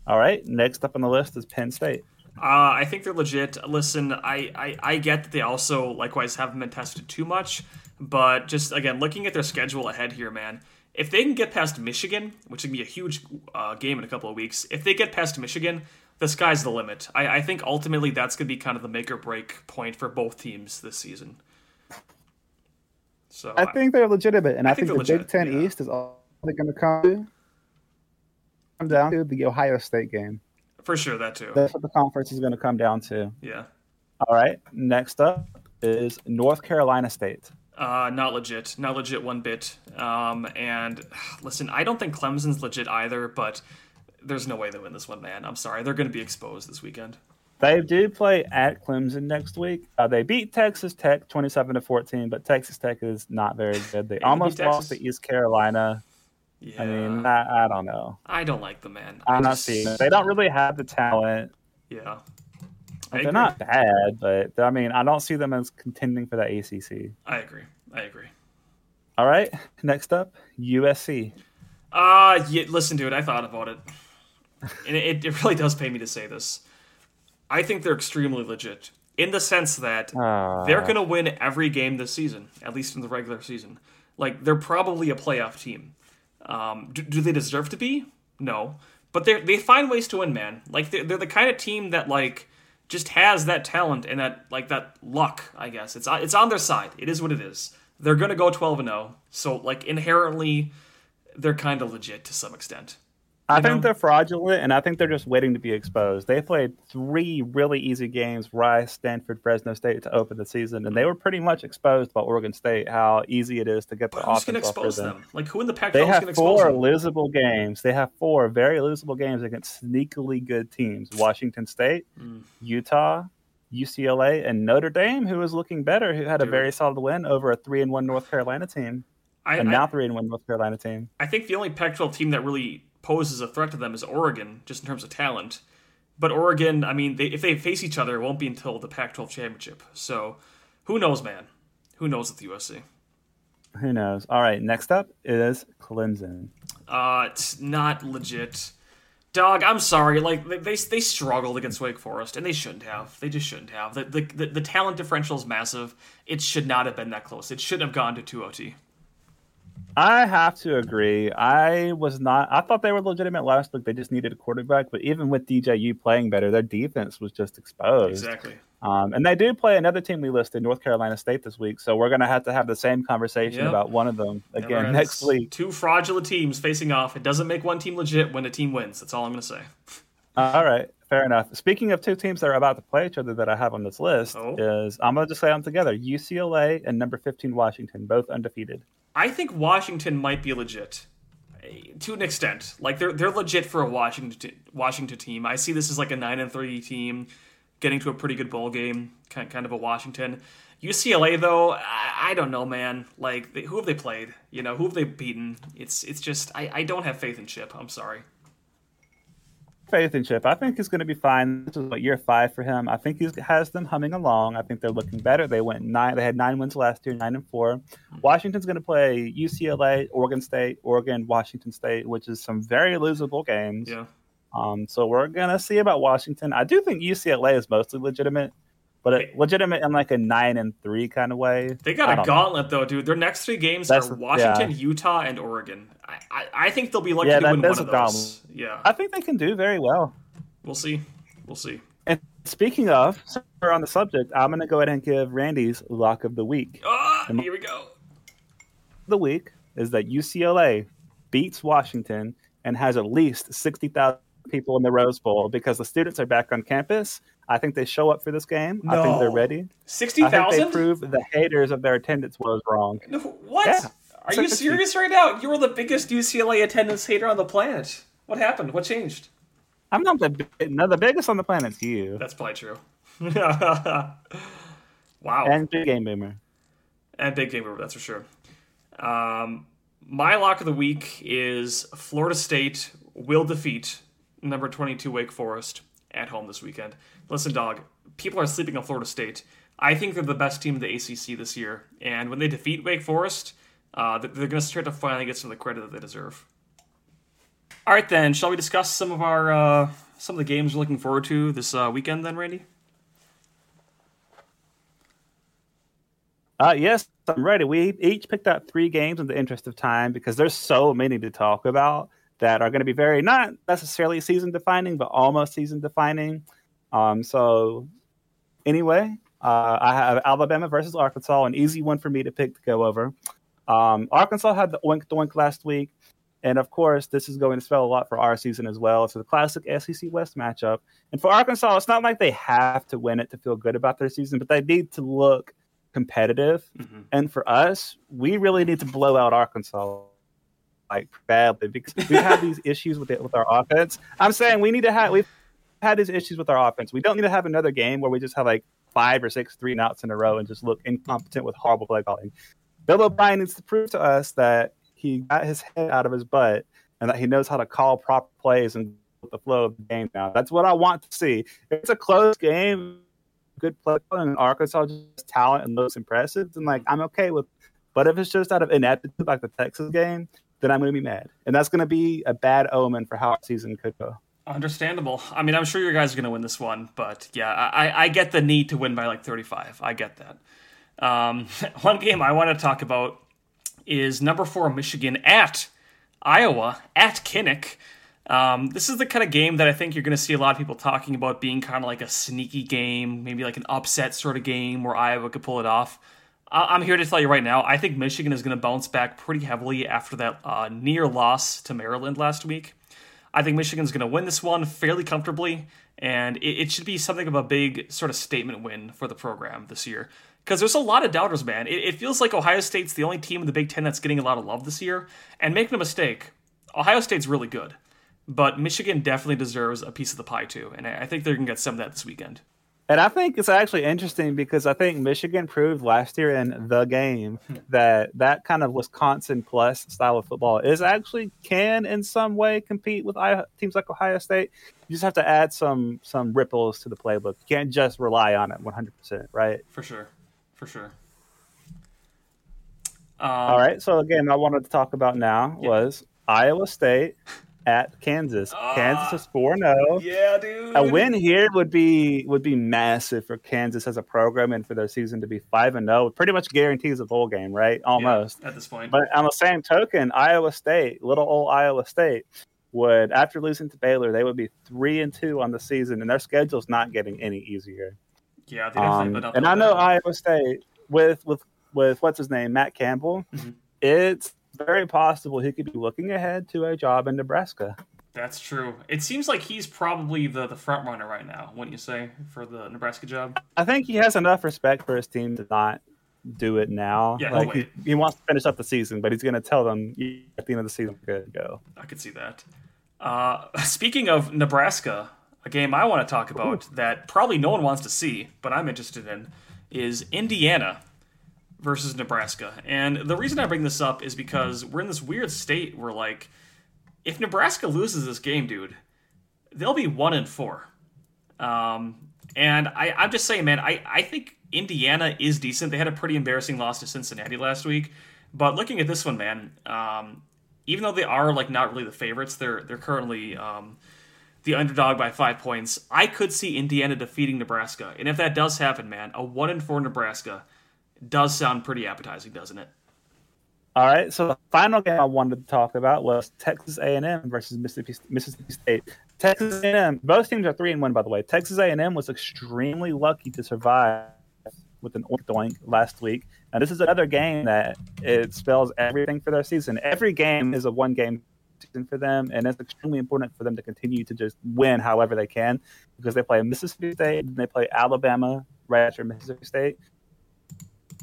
All right. Next up on the list is Penn State. Uh, I think they're legit. Listen, I, I, I get that they also likewise haven't been tested too much, but just again looking at their schedule ahead here, man. If they can get past Michigan, which would be a huge uh, game in a couple of weeks, if they get past Michigan, the sky's the limit. I, I think ultimately that's going to be kind of the make or break point for both teams this season. So I think they're legitimate, and I I, think think, the they're Big Ten yeah. East is all they're going to come to. Come down to the Ohio State game. for sure that too. That's what the conference is going to come down to. Yeah. All right. Next up is North Carolina State. Uh, not legit. Not legit one bit. Um, and listen, I don't think Clemson's legit either, but there's no way they win this one, man. I'm sorry. They're going to be exposed this weekend. They do play at Clemson next week. Uh, they beat Texas Tech 27 to 14, but Texas Tech is not very good. They almost lost to East Carolina. Yeah. I mean, I, I don't know. I don't like the man. I I'm not seeing it. They don't really have the talent. Yeah. I They're agree. not bad, but I mean, I don't see them as contending for the ACC. I agree. I agree. All right, next up, USC. Uh, yeah, listen, dude, I thought about it. And it, it really does pay me to say this. I think they're extremely legit in the sense that Uh, they're going to win every game this season, at least in the regular season. Like, they're probably a playoff team. Um, do, do they deserve to be? No. But they they find ways to win, man. Like, they're, they're the kind of team that, like, just has that talent and that, like, that luck, I guess. It's, on- it's on their side. It is what it is. They're going to go 12 and 0. So, like, inherently, they're kind of legit to some extent. I think know? they're fraudulent, and I think they're just waiting to be exposed. They played three really easy games: Rice, Stanford, Fresno State to open the season, and they were pretty much exposed by Oregon State. How easy it is to get the But who's going to offense expose them. Like, who in the Pac-12 They is going have to expose four losable games. They have four very losable games against sneakily good teams: Washington State, Mm. Utah, UCLA, and Notre Dame, who is looking better, who had a very solid win over a three and one North Carolina team, I, and now three and one North Carolina team. I think the only Pac-12 team that really poses a threat to them is Oregon, just in terms of talent. But Oregon, I mean, they, if they face each other, it won't be until the Pac-12 championship. So, who knows, man? Who knows with the USC? Who knows? All right, next up is Clemson. Uh, it's not legit. Dog, I'm sorry. Like they, they they struggled against Wake Forest, and they shouldn't have. They just shouldn't have. The the, the, the talent differential is massive. It should not have been that close. It shouldn't have gone to two OT. I have to agree. I was not. I thought they were legitimate last week. They just needed a quarterback. But even with DJU playing better, their defense was just exposed. Exactly. Um, and they do play another team we listed, North Carolina State, this week. So we're going to have to have the same conversation Yep. about one of them again next week. Two fraudulent teams facing off. It doesn't make one team legit when a team wins. That's all I'm gonna say. All right, fair enough. Speaking of two teams that are about to play each other that I have on this list, Oh. is I'm going to just say them together: UCLA and number 15 Washington, both undefeated. I think Washington might be legit eh, to an extent. Like they're they're legit for a Washington Washington team. I see this as like a nine and three team getting to a pretty good bowl game, kind kind of a Washington. UCLA though, I, I don't know, man. Like they, who have they played? You know, who have they beaten? It's it's just I, I don't have faith in Chip. I'm sorry. Faith in Chip. I think he's going to be fine. This is what year five for him. I think he has them humming along. I think they're looking better. They went nine. They had nine wins last year, nine and four. Washington's going to play UCLA, Oregon State, Oregon, Washington State, which is some very losable games. Yeah. Um, so we're going to see about Washington. I do think UCLA is mostly legitimate, but it, legitimate in like a nine and three kind of way. They got a don't know. gauntlet though, dude. Their next three games That's- are Washington, Utah, and Oregon. I, I, I think they'll be lucky Yeah, to win one of those. Yeah, I think they can do very well. we'll see. We'll see. And speaking of, since we're on the subject, I'm going to go ahead and give Randy's lock of the week. Ah, Am here we go. the week is that UCLA beats Washington and has at least 60,000 people in the Rose Bowl because the students are back on campus. I think they show up for this game. I think they're ready. Sixty thousand. I think they prove the haters of their attendance was wrong. What? Yeah. Are you serious right now? You were the biggest UCLA attendance hater on the planet. What happened? What changed? I'm not the no, the biggest on the planet's you That's probably true. wow. And, Big Game Boomer. And big game over, that's for sure. Um, my lock of the week is Florida State will defeat number 22 Wake Forest at home this weekend. Listen, dog, people are sleeping on Florida State. I think they're the best team in the ACC this year, and when they defeat Wake Forest, uh, they're going to start to finally get some of the credit that they deserve. All right, then, shall we discuss some of our uh, some of the games we're looking forward to this uh, weekend, then, Randy? Uh, yes, I'm ready. We each picked out three games in the interest of time because there's so many to talk about that are going to be very not necessarily season defining, but almost season defining. Um, so anyway, uh, I have Alabama versus Arkansas, an easy one for me to pick to go over. Um, Arkansas had the oink doink last week, and of course, this is going to spell a lot for our season as well. It's the classic SEC West matchup, and for Arkansas, it's not like they have to win it to feel good about their season, but they need to look competitive. Mm-hmm. And for us, we really need to blow out Arkansas. Like badly because we have these issues with it with our offense. I'm saying we need to have we've had these issues with our offense. We don't need to have another game where we just have like five or six three and outs in a row and just look incompetent with horrible play calling. Bill O'Brien needs to prove to us that he got his head out of his butt and that he knows how to call proper plays and the flow of the game now. That's what I want to see. If it's a close game, good play and Arkansas just talent and looks impressive, then like I'm okay with. But if it's just out of ineptitude like the Texas game, then I'm going to be mad, and that's going to be a bad omen for how our season could go. Understandable. I mean, I'm sure your guys are going to win this one, but yeah, I, I get the need to win by like 35. I get that. Um, one game I want to talk about is number four Michigan at Iowa at Kinnick. Um, this is the kind of game that I think you're going to see a lot of people talking about being kind of like a sneaky game, maybe like an upset sort of game where Iowa could pull it off. I'm here to tell you right now, I think Michigan is going to bounce back pretty heavily after that uh, near loss to Maryland last week. I think Michigan's going to win this one fairly comfortably, and it, it, should be something of a big sort of statement win for the program this year. Because there's a lot of doubters, man. It, it feels like Ohio State's the only team in the Big Ten that's getting a lot of love this year. And make no mistake, Ohio State's really good. But Michigan definitely deserves a piece of the pie too, and I think they're gonna get some of that this weekend. And I think it's actually interesting because I think Michigan proved last year in the game that that kind of Wisconsin plus style of football is actually can in some way compete with teams like Ohio State. You just have to add some some ripples to the playbook. You can't just rely on it 100%, right? For sure. For sure. Um, All right. So, again, I wanted to talk about now yeah. was Iowa State at Kansas. Uh, Kansas is four zero. Oh. Yeah, dude. A win here would be would be massive for Kansas as a program and for their season to be five and zero. Oh. Pretty much guarantees a bowl game, right? Almost yeah, at this point. But on the same token, Iowa State, little old Iowa State, would after losing to Baylor, they would be three and two on the season, and their schedule's not getting any easier. Yeah. Um, and I know Iowa State with with with what's his name, Matt Campbell. Mm-hmm. It's very possible he could be looking ahead to a job in Nebraska. That's true. It seems like he's probably the, the front runner right now, wouldn't you say, for the Nebraska job? I think he has enough respect for his team to not do it now. Yeah, like he, he, wants to finish up the season, but he's going to tell them at the end of the season, good to go. I could see that. Uh, speaking of Nebraska, a game I want to talk about Ooh. that probably no one wants to see, but I'm interested in, is Indiana versus Nebraska. And the reason I bring this up is because we're in this weird state where like if Nebraska loses this game, dude, they'll be one and four. Um, and I, I'm just saying, man, I, I think Indiana is decent. They had a pretty embarrassing loss to Cincinnati last week. But looking at this one, man, um, even though they are like not really the favorites, they're they're currently um, the underdog by five points. I could see Indiana defeating Nebraska, and if that does happen, man, a one and four Nebraska does sound pretty appetizing, doesn't it? All right. So the final game I wanted to talk about was Texas A&M versus Mississippi, Mississippi State. Texas A&M. Both teams are three and one, by the way. Texas A&M was extremely lucky to survive with an oink last week. And this is another game that it spells everything for their season. Every game is a one game season for them, and it's extremely important for them to continue to just win however they can because they play Mississippi State and they play Alabama right after Mississippi State.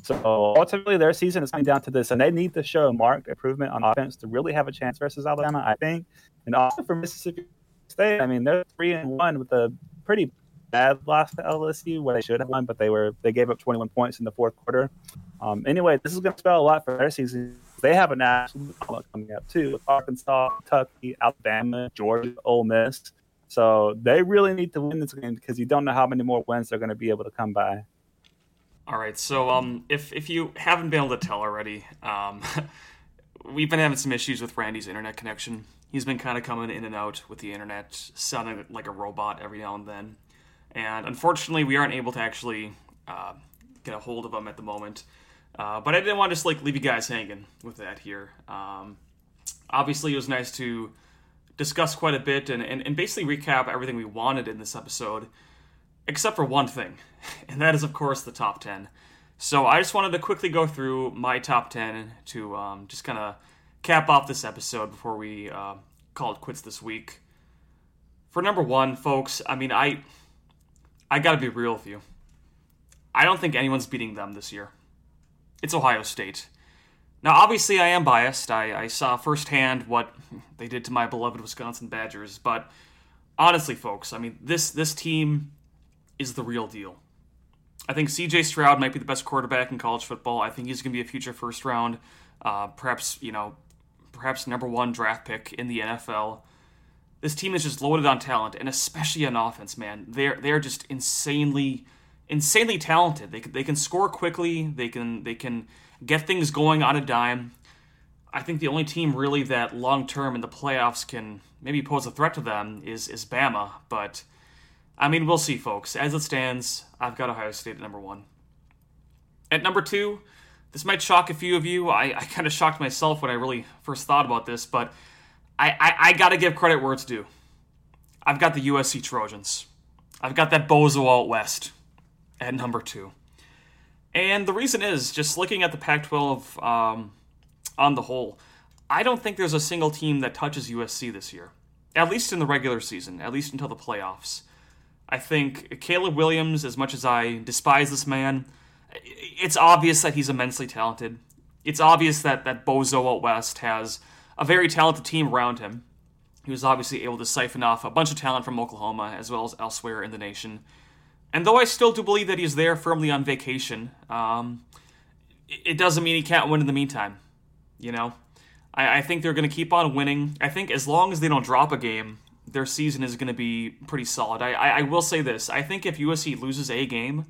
So ultimately, their season is coming down to this, and they need to show marked improvement on offense to really have a chance versus Alabama, I think. And also for Mississippi State, I mean, they're three and one with a pretty bad loss to LSU where they should have won, but they were they gave up 21 points in the fourth quarter. Um, anyway, this is going to spell a lot for their season. They have a national coming up too with Arkansas, Kentucky, Alabama, Georgia, Ole Miss. So they really need to win this game because you don't know how many more wins they're going to be able to come by. All right, so um, if if you haven't been able to tell already, um, we've been having some issues with Randy's internet connection. He's been kind of coming in and out with the internet, sounding like a robot every now and then. And unfortunately, we aren't able to actually uh, get a hold of him at the moment. Uh, but I didn't want to just like leave you guys hanging with that here. Um, obviously, it was nice to discuss quite a bit and, and, and basically recap everything we wanted in this episode except for one thing, and that is, of course, the top 10. So I just wanted to quickly go through my top 10 to um, just kind of cap off this episode before we uh, call it quits this week. For number one, folks, I mean, I I gotta be real with you. I don't think anyone's beating them this year. It's Ohio State. Now, obviously, I am biased. I, I saw firsthand what they did to my beloved Wisconsin Badgers, but honestly, folks, I mean, this this team is the real deal. I think C.J. Stroud might be the best quarterback in college football. I think he's going to be a future first round, uh, perhaps you know, perhaps number one draft pick in the NFL. This team is just loaded on talent, and especially on offense, man. They're they're just insanely, insanely talented. They can, they can score quickly. They can they can get things going on a dime. I think the only team really that long term in the playoffs can maybe pose a threat to them is is Bama, but I mean we'll see, folks. As it stands, I've got Ohio State at number one. At number two, this might shock a few of you. I, I kind of shocked myself when I really first thought about this, but I, I, I got to give credit where it's due. I've got the USC Trojans. I've got that bozo out west at number two. And the reason is just looking at the Pac 12 um, on the whole, I don't think there's a single team that touches USC this year, at least in the regular season, at least until the playoffs. I think Caleb Williams, as much as I despise this man, it's obvious that he's immensely talented. It's obvious that, that Bozo out West has a very talented team around him. He was obviously able to siphon off a bunch of talent from Oklahoma as well as elsewhere in the nation. And though I still do believe that he's there firmly on vacation, um, it doesn't mean he can't win in the meantime. You know, I, I think they're going to keep on winning. I think as long as they don't drop a game, their season is going to be pretty solid. I, I, I, will say this: I think if USC loses a game,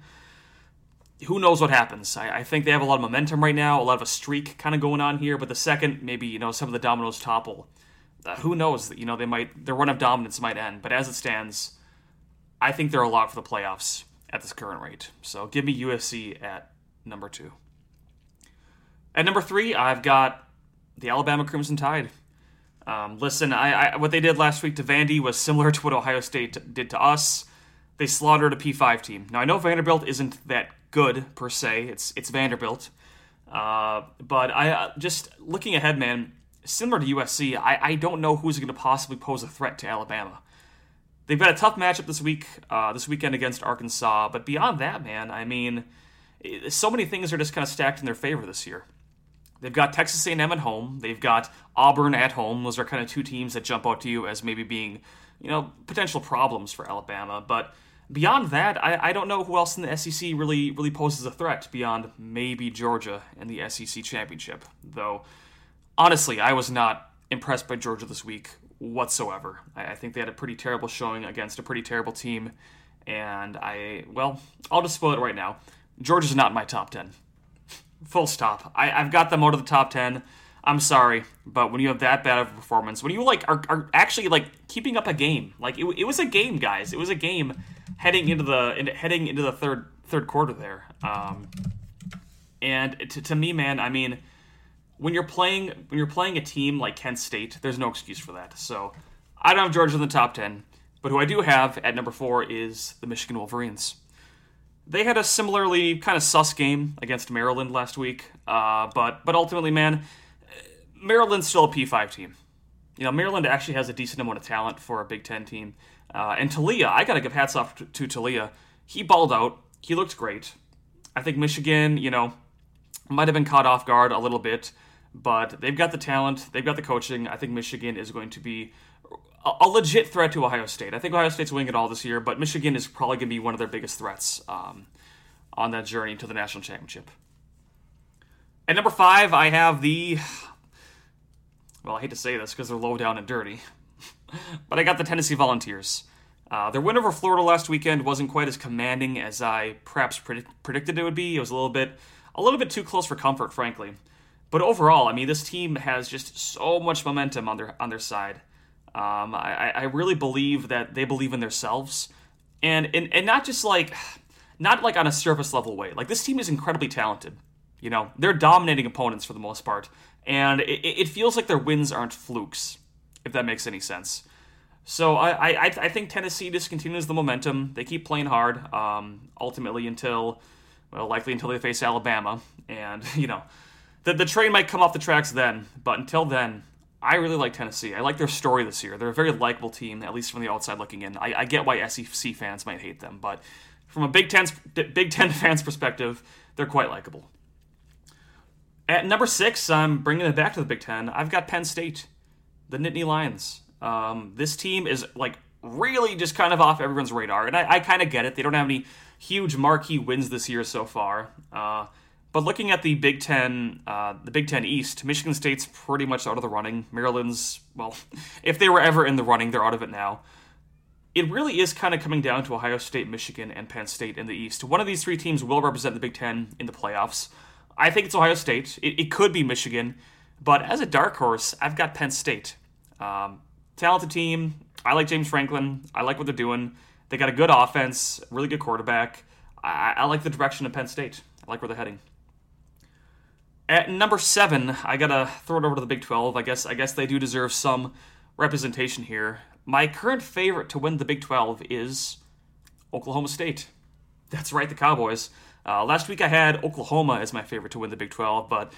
who knows what happens? I, I think they have a lot of momentum right now, a lot of a streak kind of going on here. But the second maybe you know some of the dominoes topple, uh, who knows? You know they might their run of dominance might end. But as it stands I think they're a lock for the playoffs at this current rate. So give me USC at number two. At number three, I've got the Alabama Crimson Tide. Um, listen, I, I, what they did last week to Vandy was similar to what Ohio State did to us. They slaughtered a P5 team. Now I know Vanderbilt isn't that good per se. It's it's Vanderbilt, uh, but I uh, just looking ahead, man. Similar to USC, I, I don't know who's going to possibly pose a threat to Alabama. They've got a tough matchup this week, uh, this weekend against Arkansas. But beyond that, man, I mean, so many things are just kind of stacked in their favor this year. They've got Texas A&M at home. They've got Auburn at home. Those are kind of two teams that jump out to you as maybe being, you know, potential problems for Alabama. But beyond that, I, I don't know who else in the SEC really really poses a threat beyond maybe Georgia and the SEC championship. Though, honestly, I was not impressed by Georgia this week whatsoever. I, I think they had a pretty terrible showing against a pretty terrible team, and I well, I'll just spoil it right now. Georgia's not my top ten. Full stop. I, I've got them out of the top ten. I'm sorry, but when you have that bad of a performance, when you like are, are actually like keeping up a game, like it, it was a game, guys. It was a game heading into the in, heading into the third third quarter there. Um, and to, to me, man, I mean, when you're playing when you're playing a team like Kent State, there's no excuse for that. So I don't have Georgia in the top ten, but who I do have at number four is the Michigan Wolverines. They had a similarly kind of sus game against Maryland last week, uh, but but ultimately, man, Maryland's still a P5 team. You know, Maryland actually has a decent amount of talent for a Big Ten team. Uh, and Taulia, I got to give hats off to, to Taulia. He balled out. He looked great. I think Michigan, you know, might have been caught off guard a little bit, but they've got the talent, they've got the coaching. I think Michigan is going to be a, legit threat to Ohio State. I think Ohio State's winning it all this year, but Michigan is probably going to be one of their biggest threats um, on that journey to the national championship. At number five, I have the. Well, I hate to say this because they're low down and dirty, but I got the Tennessee Volunteers. Uh, their win over Florida last weekend wasn't quite as commanding as I perhaps predicted it would be. It was a little bit a little bit too close for comfort, frankly. But overall, I mean, this team has just so much momentum on their on their side. Um, I, I really believe that they believe in themselves, and, and and not just like not like on a surface level way. Like this team is incredibly talented. You know, they're dominating opponents for the most part, and it, it feels like their wins aren't flukes, if that makes any sense. So I, I, I think Tennessee just continues the momentum. They keep playing hard, um, ultimately until well, likely until they face Alabama. And, you know, the, the train might come off the tracks then, but until then, I really like Tennessee. I like their story this year. They're a very likable team, at least from the outside looking in. I, I get why SEC fans might hate them, but from a Big Ten, Big Ten fans' perspective, they're quite likable. At number six, I'm bringing it back to the Big Ten. I've got Penn State, the Nittany Lions. Um, this team is like really just kind of off everyone's radar, and I, I kind of get it. They don't have any huge marquee wins this year so far. Uh, but looking at the Big Ten, uh, the Big Ten East, Michigan State's pretty much out of the running. Maryland's, well, if they were ever in the running, they're out of it now. It really is kind of coming down to Ohio State, Michigan, and Penn State in the East. One of these three teams will represent the Big Ten in the playoffs. I think it's Ohio State. It, it could be Michigan, but as a dark horse, I've got Penn State. Um, talented team. I like James Franklin. I like what they're doing. They got a good offense, really good quarterback. I, I like the direction of Penn State. I like where they're heading. At number seven, I gotta throw it over to the Big 12. I guess I guess they do deserve some representation here. My current favorite to win the Big 12 is Oklahoma State. That's right, the Cowboys. Uh, last week I had Oklahoma as my favorite to win the Big 12, but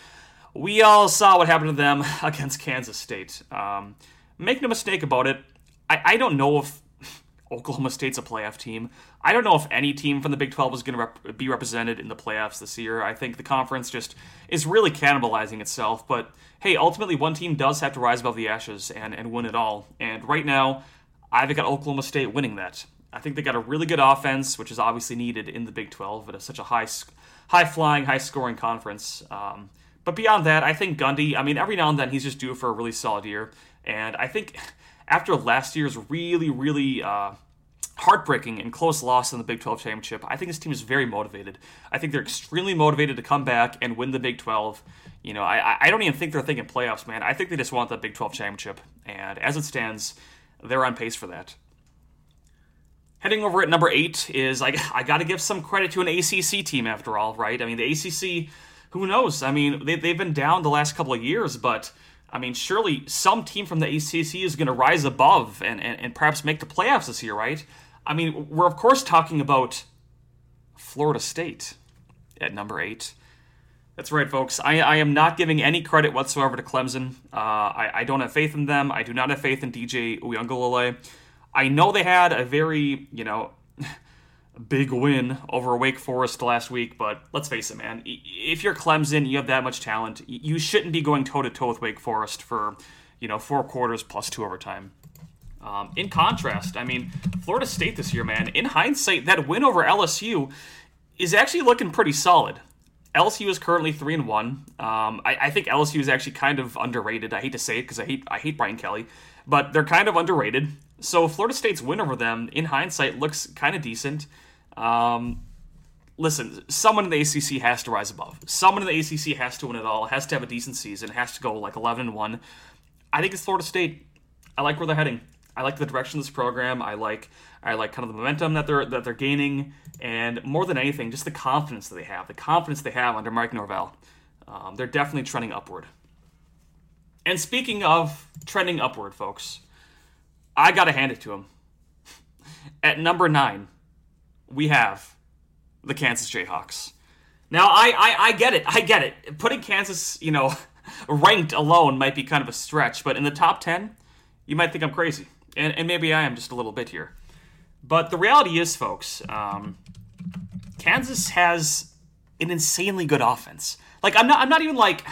we all saw what happened to them against Kansas State. Um, make no mistake about it, I, I don't know if Oklahoma State's a playoff team. I don't know if any team from the Big 12 is going to rep- be represented in the playoffs this year. I think the conference just is really cannibalizing itself. But hey, ultimately, one team does have to rise above the ashes and, and win it all. And right now, I've got Oklahoma State winning that. I think they got a really good offense, which is obviously needed in the Big 12 at such a high, high flying, high scoring conference. Um, but beyond that, I think Gundy. I mean, every now and then he's just due for a really solid year, and I think after last year's really, really uh, heartbreaking and close loss in the Big 12 championship, I think this team is very motivated. I think they're extremely motivated to come back and win the Big 12. You know, I, I don't even think they're thinking playoffs, man. I think they just want the Big 12 championship. And as it stands, they're on pace for that. Heading over at number eight is I, I got to give some credit to an ACC team after all, right? I mean, the ACC, who knows? I mean, they, they've been down the last couple of years, but I mean, surely some team from the ACC is going to rise above and, and, and perhaps make the playoffs this year, right? I mean, we're of course talking about Florida State at number eight. That's right, folks. I, I am not giving any credit whatsoever to Clemson. Uh, I, I don't have faith in them. I do not have faith in DJ Uiagalelei. I know they had a very, you know, big win over Wake Forest last week, but let's face it, man. If you're Clemson, you have that much talent. You shouldn't be going toe to toe with Wake Forest for, you know, four quarters plus two overtime. Um, in contrast, I mean, Florida State this year, man, in hindsight, that win over LSU is actually looking pretty solid. LSU is currently three and one. Um, I, I, think LSU is actually kind of underrated. I hate to say it because I hate I hate Brian Kelly, but they're kind of underrated. So Florida State's win over them, in hindsight, looks kind of decent. Um, listen, someone in the ACC has to rise above. Someone in the ACC has to win it all. Has to have a decent season. Has to go like eleven and one. I think it's Florida State. I like where they're heading. I like the direction of this program. I like I like kind of the momentum that they're that they're gaining, and more than anything, just the confidence that they have. The confidence they have under Mike Norvell. Um, they're definitely trending upward. And speaking of trending upward, folks, I got to hand it to them. At number nine, we have the Kansas Jayhawks. Now, I, I, I get it. I get it. Putting Kansas, you know, ranked alone might be kind of a stretch, but in the top 10, you might think I'm crazy and, and maybe I am just a little bit here. But the reality is, folks, um, Kansas has an insanely good offense. Like I'm not, I'm not even like,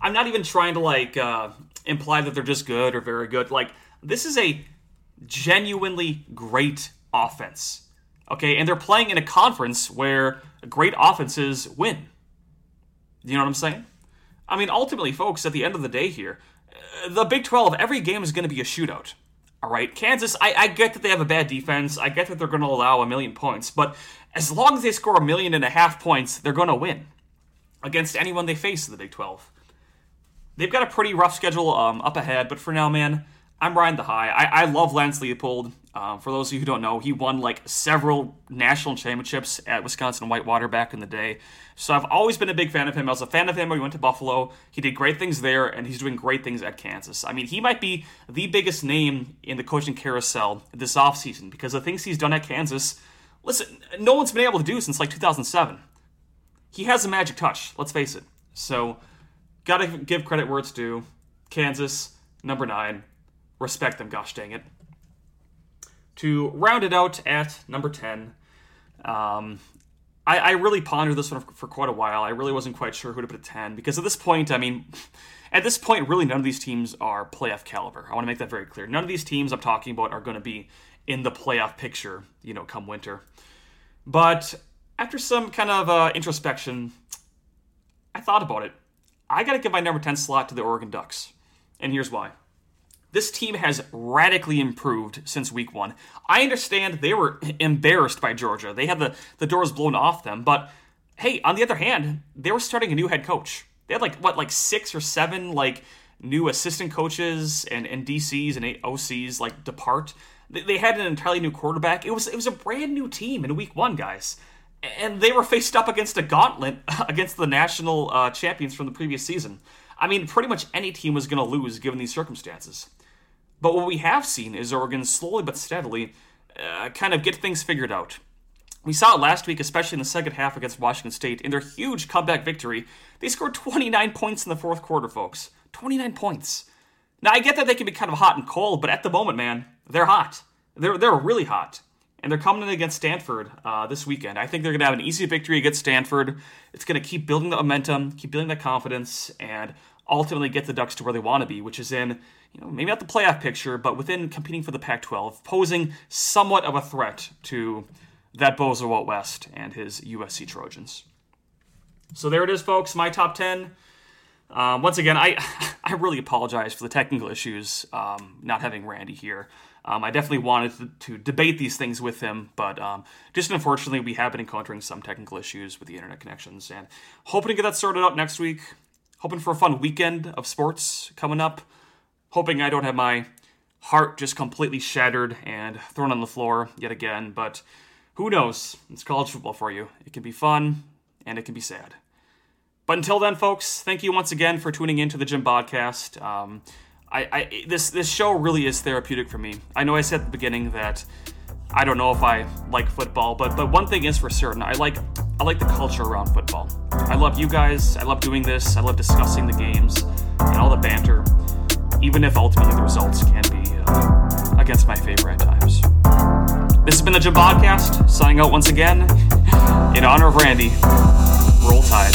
I'm not even trying to like uh, imply that they're just good or very good. Like this is a genuinely great offense. Okay, and they're playing in a conference where great offenses win. You know what I'm saying? I mean, ultimately, folks, at the end of the day here, uh, the Big 12, every game is going to be a shootout. All right, Kansas, I, I get that they have a bad defense. I get that they're going to allow a million points, but as long as they score a million and a half points, they're going to win against anyone they face in the Big 12. They've got a pretty rough schedule um, up ahead, but for now, man, I'm riding the high. I, I love Lance Leipold. Um, for those of you who don't know, he won like several national championships at Wisconsin Whitewater back in the day. So I've always been a big fan of him. I was a fan of him when he went to Buffalo. He did great things there, and he's doing great things at Kansas. I mean, he might be the biggest name in the coaching carousel this offseason because the things he's done at Kansas, listen, no one's been able to do since like 2007. He has a magic touch, let's face it. So, gotta give credit where it's due. Kansas, number nine. Respect them, gosh dang it to round it out at number 10, um, I, I really pondered this one for, quite a while. I really wasn't quite sure who to put at 10 because at this point, I mean, at this point, really none of these teams are playoff caliber. I want to make that very clear. None of these teams I'm talking about are going to be in the playoff picture, you know, come winter. But after some kind of uh, introspection, I thought about it. I got to give my number 10 slot to the Oregon Ducks. And here's why. This team has radically improved since week one. I understand they were embarrassed by Georgia. They had the, the doors blown off them. But hey, on the other hand, they were starting a new head coach. They had like, what, like six or seven, like, new assistant coaches and, and DCs and OCs, like, depart. They had an entirely new quarterback. It was it was a brand new team in week one, guys and they were faced up against a gauntlet against the national uh, champions from the previous season. I mean, pretty much any team was going to lose given these circumstances. But what we have seen is Oregon slowly but steadily uh, kind of get things figured out. We saw it last week, especially in the second half against Washington State. In their huge comeback victory, they scored 29 points in the fourth quarter, folks. 29 points. Now, I get that they can be kind of hot and cold, but at the moment, man, they're hot. They're, they're really hot and they're coming in against Stanford uh, this weekend. I think they're going to have an easy victory against Stanford. It's going to keep building the momentum, keep building the confidence, and ultimately get the Ducks to where they want to be, which is in, you know, maybe not the playoff picture, but within competing for the Pac-12, posing somewhat of a threat to that Bozo out west and his USC Trojans. So there it is, folks. My top ten. Um, once again, I I really apologize for the technical issues, um, not having Randy here. Um, I definitely wanted to, to, debate these things with him, but um, just unfortunately, we have been encountering some technical issues with the internet connections, and hoping to get that sorted out next week. Hoping for a fun weekend of sports coming up. Hoping I don't have my heart just completely shattered and thrown on the floor yet again, but who knows? It's college football for you. It can be fun and it can be sad. But until then, folks, thank you once again for tuning in to the Gym Podcast. Um, I, I this this show really is therapeutic for me. I know I said at the beginning that I don't know if I like football, but but one thing is for certain, I like I like the culture around football. I love you guys. I love doing this. I love discussing the games and all the banter, even if ultimately the results can be uh, against my favorite at times. This has been the Gym Podcast, signing out once again in honor of Randy. Roll Tide.